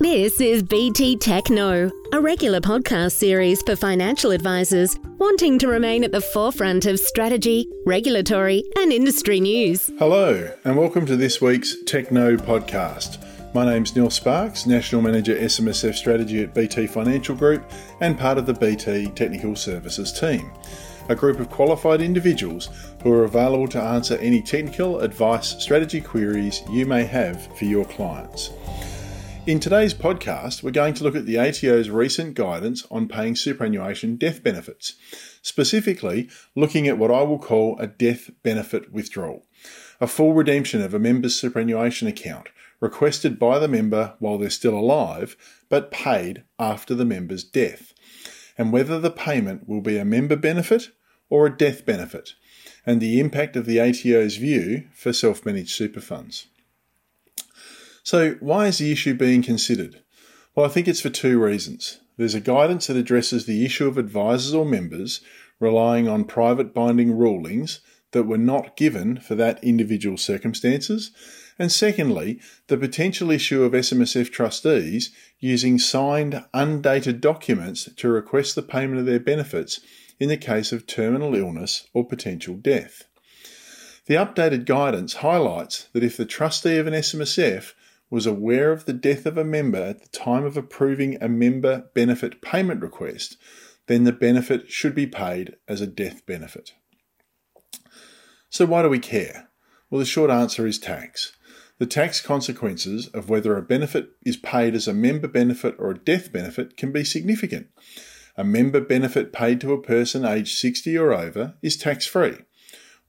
This is BT TechKnow, a regular podcast series for financial advisors wanting to remain at the forefront of strategy, regulatory, and industry news. Hello, and welcome to this week's TechKnow podcast. My name's Neil Sparks, National Manager SMSF Strategy at BT Financial Group and part of the BT Technical Services team, a group of qualified individuals who are available to answer any technical advice strategy queries you may have for your clients. In today's podcast, we're going to look at the ATO's recent guidance on paying superannuation death benefits, specifically looking at what I will call a death benefit withdrawal, a full redemption of a member's superannuation account requested by the member while they're still alive, but paid after the member's death, and whether the payment will be a member benefit or a death benefit, and the impact of the ATO's view for self managed super funds. So, why is the issue being considered? Well, I think it's for two reasons. There's a guidance that addresses the issue of advisors or members relying on private binding rulings that were not given for that individual circumstances. And secondly, the potential issue of SMSF trustees using signed, undated documents to request the payment of their benefits in the case of terminal illness or potential death. The updated guidance highlights that if the trustee of an SMSF was aware of the death of a member at the time of approving a member benefit payment request, then the benefit should be paid as a death benefit. So, why do we care? Well, the short answer is tax. The tax consequences of whether a benefit is paid as a member benefit or a death benefit can be significant. A member benefit paid to a person aged 60 or over is tax free,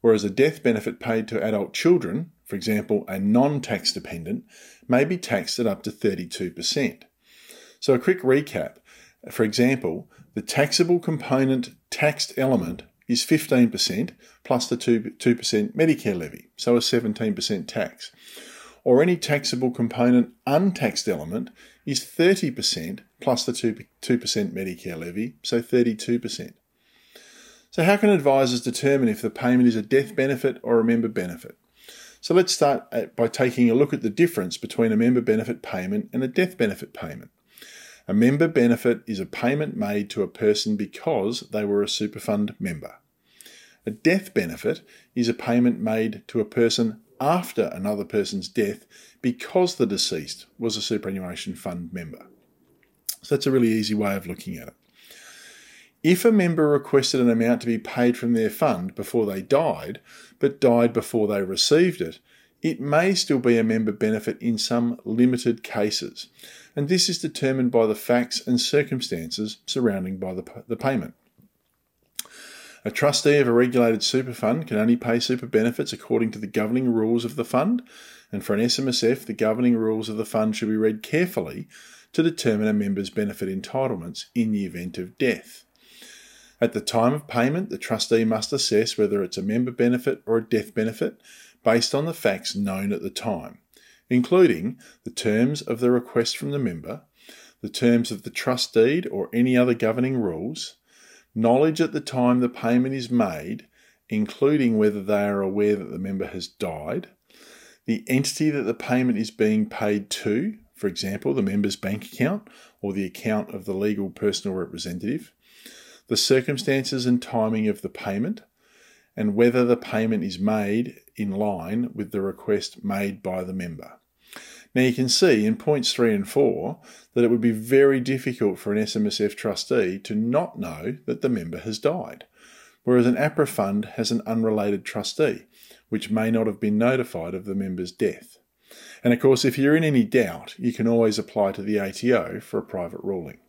whereas a death benefit paid to adult children, for example, a non tax dependent, may be taxed at up to 32%. So, a quick recap. For example, the taxable component taxed element is 15% plus the 2, 2% Medicare levy, so a 17% tax. Or any taxable component untaxed element is 30% plus the 2, 2% Medicare levy, so 32%. So, how can advisors determine if the payment is a death benefit or a member benefit? So let's start uh, by taking a look at the difference between a member benefit payment and a death benefit payment. A member benefit is a payment made to a person because they were a superfund member. A death benefit is a payment made to a person after another person's death because the deceased was a superannuation fund member. So that's a really easy way of looking at it. If a member requested an amount to be paid from their fund before they died, but died before they received it, it may still be a member benefit in some limited cases, and this is determined by the facts and circumstances surrounding by the, the payment. A trustee of a regulated super fund can only pay super benefits according to the governing rules of the fund, and for an SMSF, the governing rules of the fund should be read carefully to determine a member's benefit entitlements in the event of death. At the time of payment, the trustee must assess whether it's a member benefit or a death benefit based on the facts known at the time, including the terms of the request from the member, the terms of the trust deed or any other governing rules, knowledge at the time the payment is made, including whether they are aware that the member has died, the entity that the payment is being paid to, for example, the member's bank account or the account of the legal personal representative, the circumstances and timing of the payment, and whether the payment is made in line with the request made by the member. Now you can see in points 3 and 4 that it would be very difficult for an SMSF trustee to not know that the member has died, whereas an APRA fund has an unrelated trustee, which may not have been notified of the member's death. And of course, if you're in any doubt, you can always apply to the ATO for a private ruling.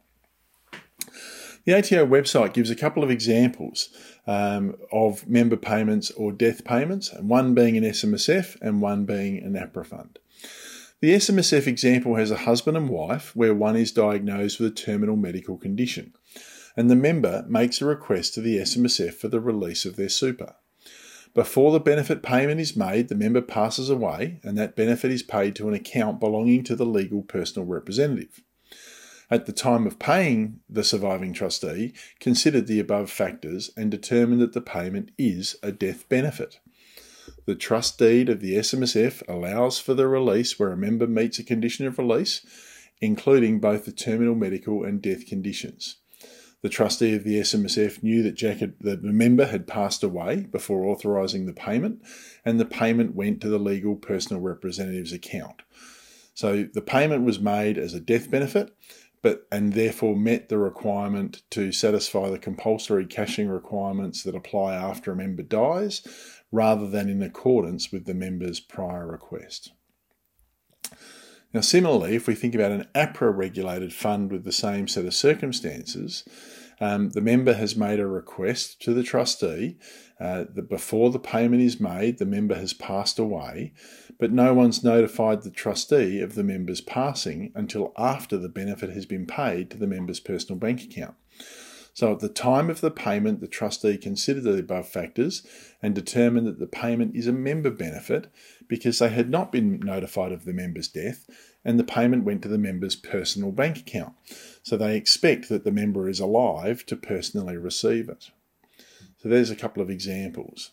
The ATO website gives a couple of examples um, of member payments or death payments, one being an SMSF and one being an APRA fund. The SMSF example has a husband and wife where one is diagnosed with a terminal medical condition, and the member makes a request to the SMSF for the release of their super. Before the benefit payment is made, the member passes away, and that benefit is paid to an account belonging to the legal personal representative at the time of paying the surviving trustee, considered the above factors and determined that the payment is a death benefit. The trust deed of the SMSF allows for the release where a member meets a condition of release, including both the terminal medical and death conditions. The trustee of the SMSF knew that Jack had, the member had passed away before authorising the payment, and the payment went to the legal personal representative's account. So the payment was made as a death benefit, but and therefore met the requirement to satisfy the compulsory cashing requirements that apply after a member dies, rather than in accordance with the member's prior request. Now, similarly, if we think about an APRA regulated fund with the same set of circumstances, um, the member has made a request to the trustee uh, that before the payment is made, the member has passed away, but no one's notified the trustee of the member's passing until after the benefit has been paid to the member's personal bank account. So at the time of the payment, the trustee considered the above factors and determined that the payment is a member benefit because they had not been notified of the member's death and the payment went to the member's personal bank account. So they expect that the member is alive to personally receive it. So there's a couple of examples.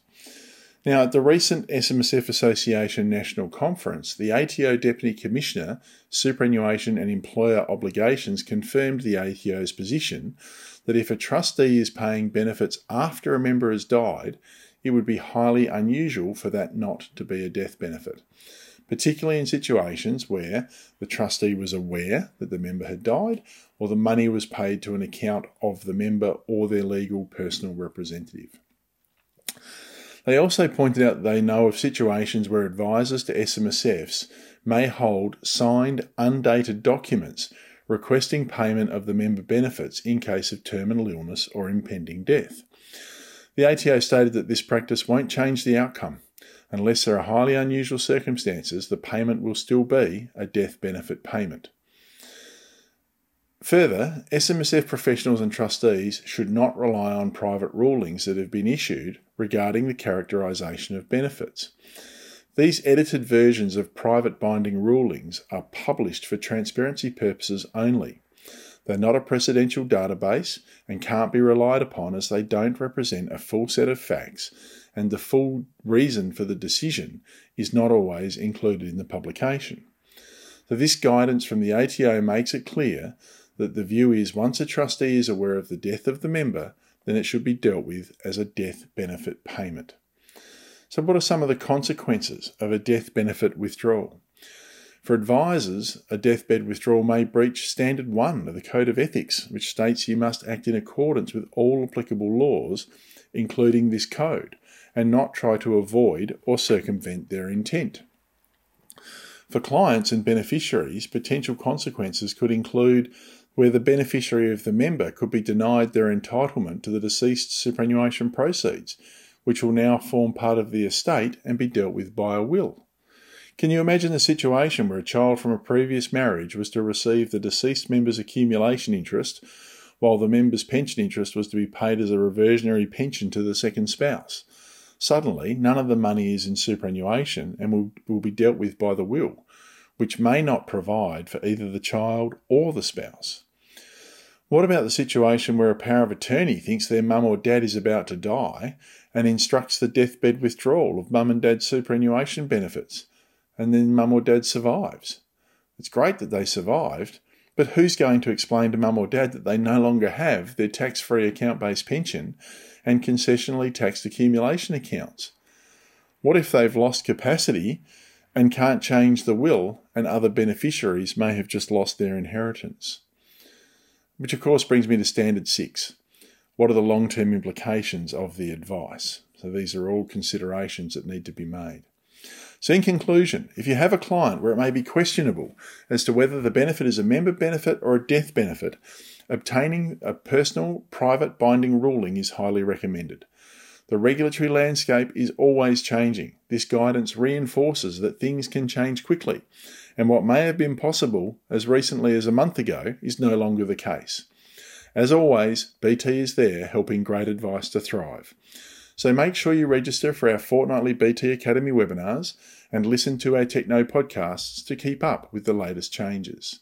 Now, at the recent SMSF Association National Conference, the ATO Deputy Commissioner, Superannuation and Employer Obligations confirmed the ATO's position that if a trustee is paying benefits after a member has died, it would be highly unusual for that not to be a death benefit, particularly in situations where the trustee was aware that the member had died or the money was paid to an account of the member or their legal personal representative. They also pointed out they know of situations where advisors to SMSFs may hold signed, undated documents requesting payment of the member benefits in case of terminal illness or impending death. The ATO stated that this practice won't change the outcome. Unless there are highly unusual circumstances, the payment will still be a death benefit payment. Further, SMSF professionals and trustees should not rely on private rulings that have been issued regarding the characterisation of benefits. These edited versions of private binding rulings are published for transparency purposes only. They're not a precedential database and can't be relied upon as they don't represent a full set of facts, and the full reason for the decision is not always included in the publication. So, this guidance from the ATO makes it clear that the view is once a trustee is aware of the death of the member, then it should be dealt with as a death benefit payment. So, what are some of the consequences of a death benefit withdrawal? For advisors, a deathbed withdrawal may breach Standard 1 of the Code of Ethics, which states you must act in accordance with all applicable laws, including this code, and not try to avoid or circumvent their intent. For clients and beneficiaries, potential consequences could include where the beneficiary of the member could be denied their entitlement to the deceased's superannuation proceeds, which will now form part of the estate and be dealt with by a will. Can you imagine the situation where a child from a previous marriage was to receive the deceased member's accumulation interest, while the member's pension interest was to be paid as a reversionary pension to the second spouse? Suddenly, none of the money is in superannuation and will, will be dealt with by the will, which may not provide for either the child or the spouse. What about the situation where a power of attorney thinks their mum or dad is about to die and instructs the deathbed withdrawal of mum and dad's superannuation benefits, and then mum or dad survives? It's great that they survived, but who's going to explain to mum or dad that they no longer have their tax free account based pension and concessionally taxed accumulation accounts? What if they've lost capacity and can't change the will and other beneficiaries may have just lost their inheritance? Which, of course, brings me to standard six. What are the long term implications of the advice? So, these are all considerations that need to be made. So, in conclusion, if you have a client where it may be questionable as to whether the benefit is a member benefit or a death benefit, obtaining a personal, private binding ruling is highly recommended. The regulatory landscape is always changing. This guidance reinforces that things can change quickly, and what may have been possible as recently as a month ago is no longer the case. As always, BT is there helping great advice to thrive. So make sure you register for our fortnightly BT Academy webinars and listen to our TechKnow podcasts to keep up with the latest changes.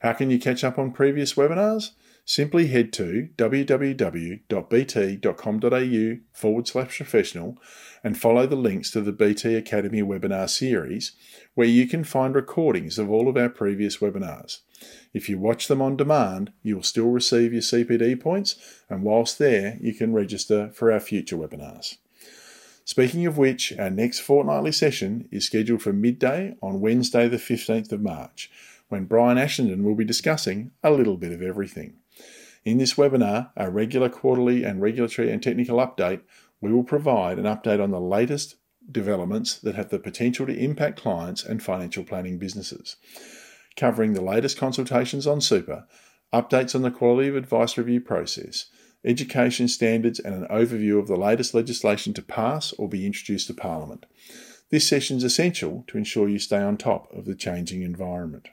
How can you catch up on previous webinars? Simply head to www.bt.com.au forward slash professional and follow the links to the BT Academy webinar series, where you can find recordings of all of our previous webinars. If you watch them on demand, you'll still receive your CPD points, and whilst there, you can register for our future webinars. Speaking of which, our next fortnightly session is scheduled for midday on Wednesday, the 15th of March, when Brian Ashenden will be discussing a little bit of everything. In this webinar, our regular quarterly and regulatory and technical update, we will provide an update on the latest developments that have the potential to impact clients and financial planning businesses, covering the latest consultations on super, updates on the quality of advice review process, education standards, and an overview of the latest legislation to pass or be introduced to Parliament. This session is essential to ensure you stay on top of the changing environment.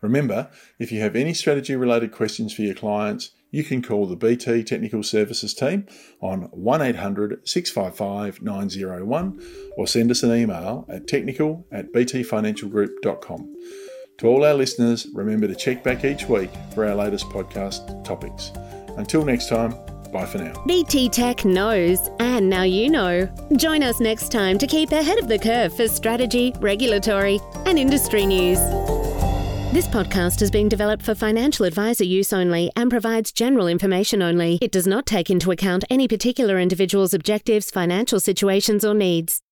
Remember, if you have any strategy related questions for your clients, you can call the BT Technical Services team on 1800 655 901 or send us an email at technical at btfinancialgroup.com. To all our listeners, remember to check back each week for our latest podcast topics. Until next time, bye for now. BT Tech knows, and now you know. Join us next time to keep ahead of the curve for strategy, regulatory, and industry news. This podcast has been developed for financial advisor use only and provides general information only. It does not take into account any particular individual's objectives, financial situations, or needs.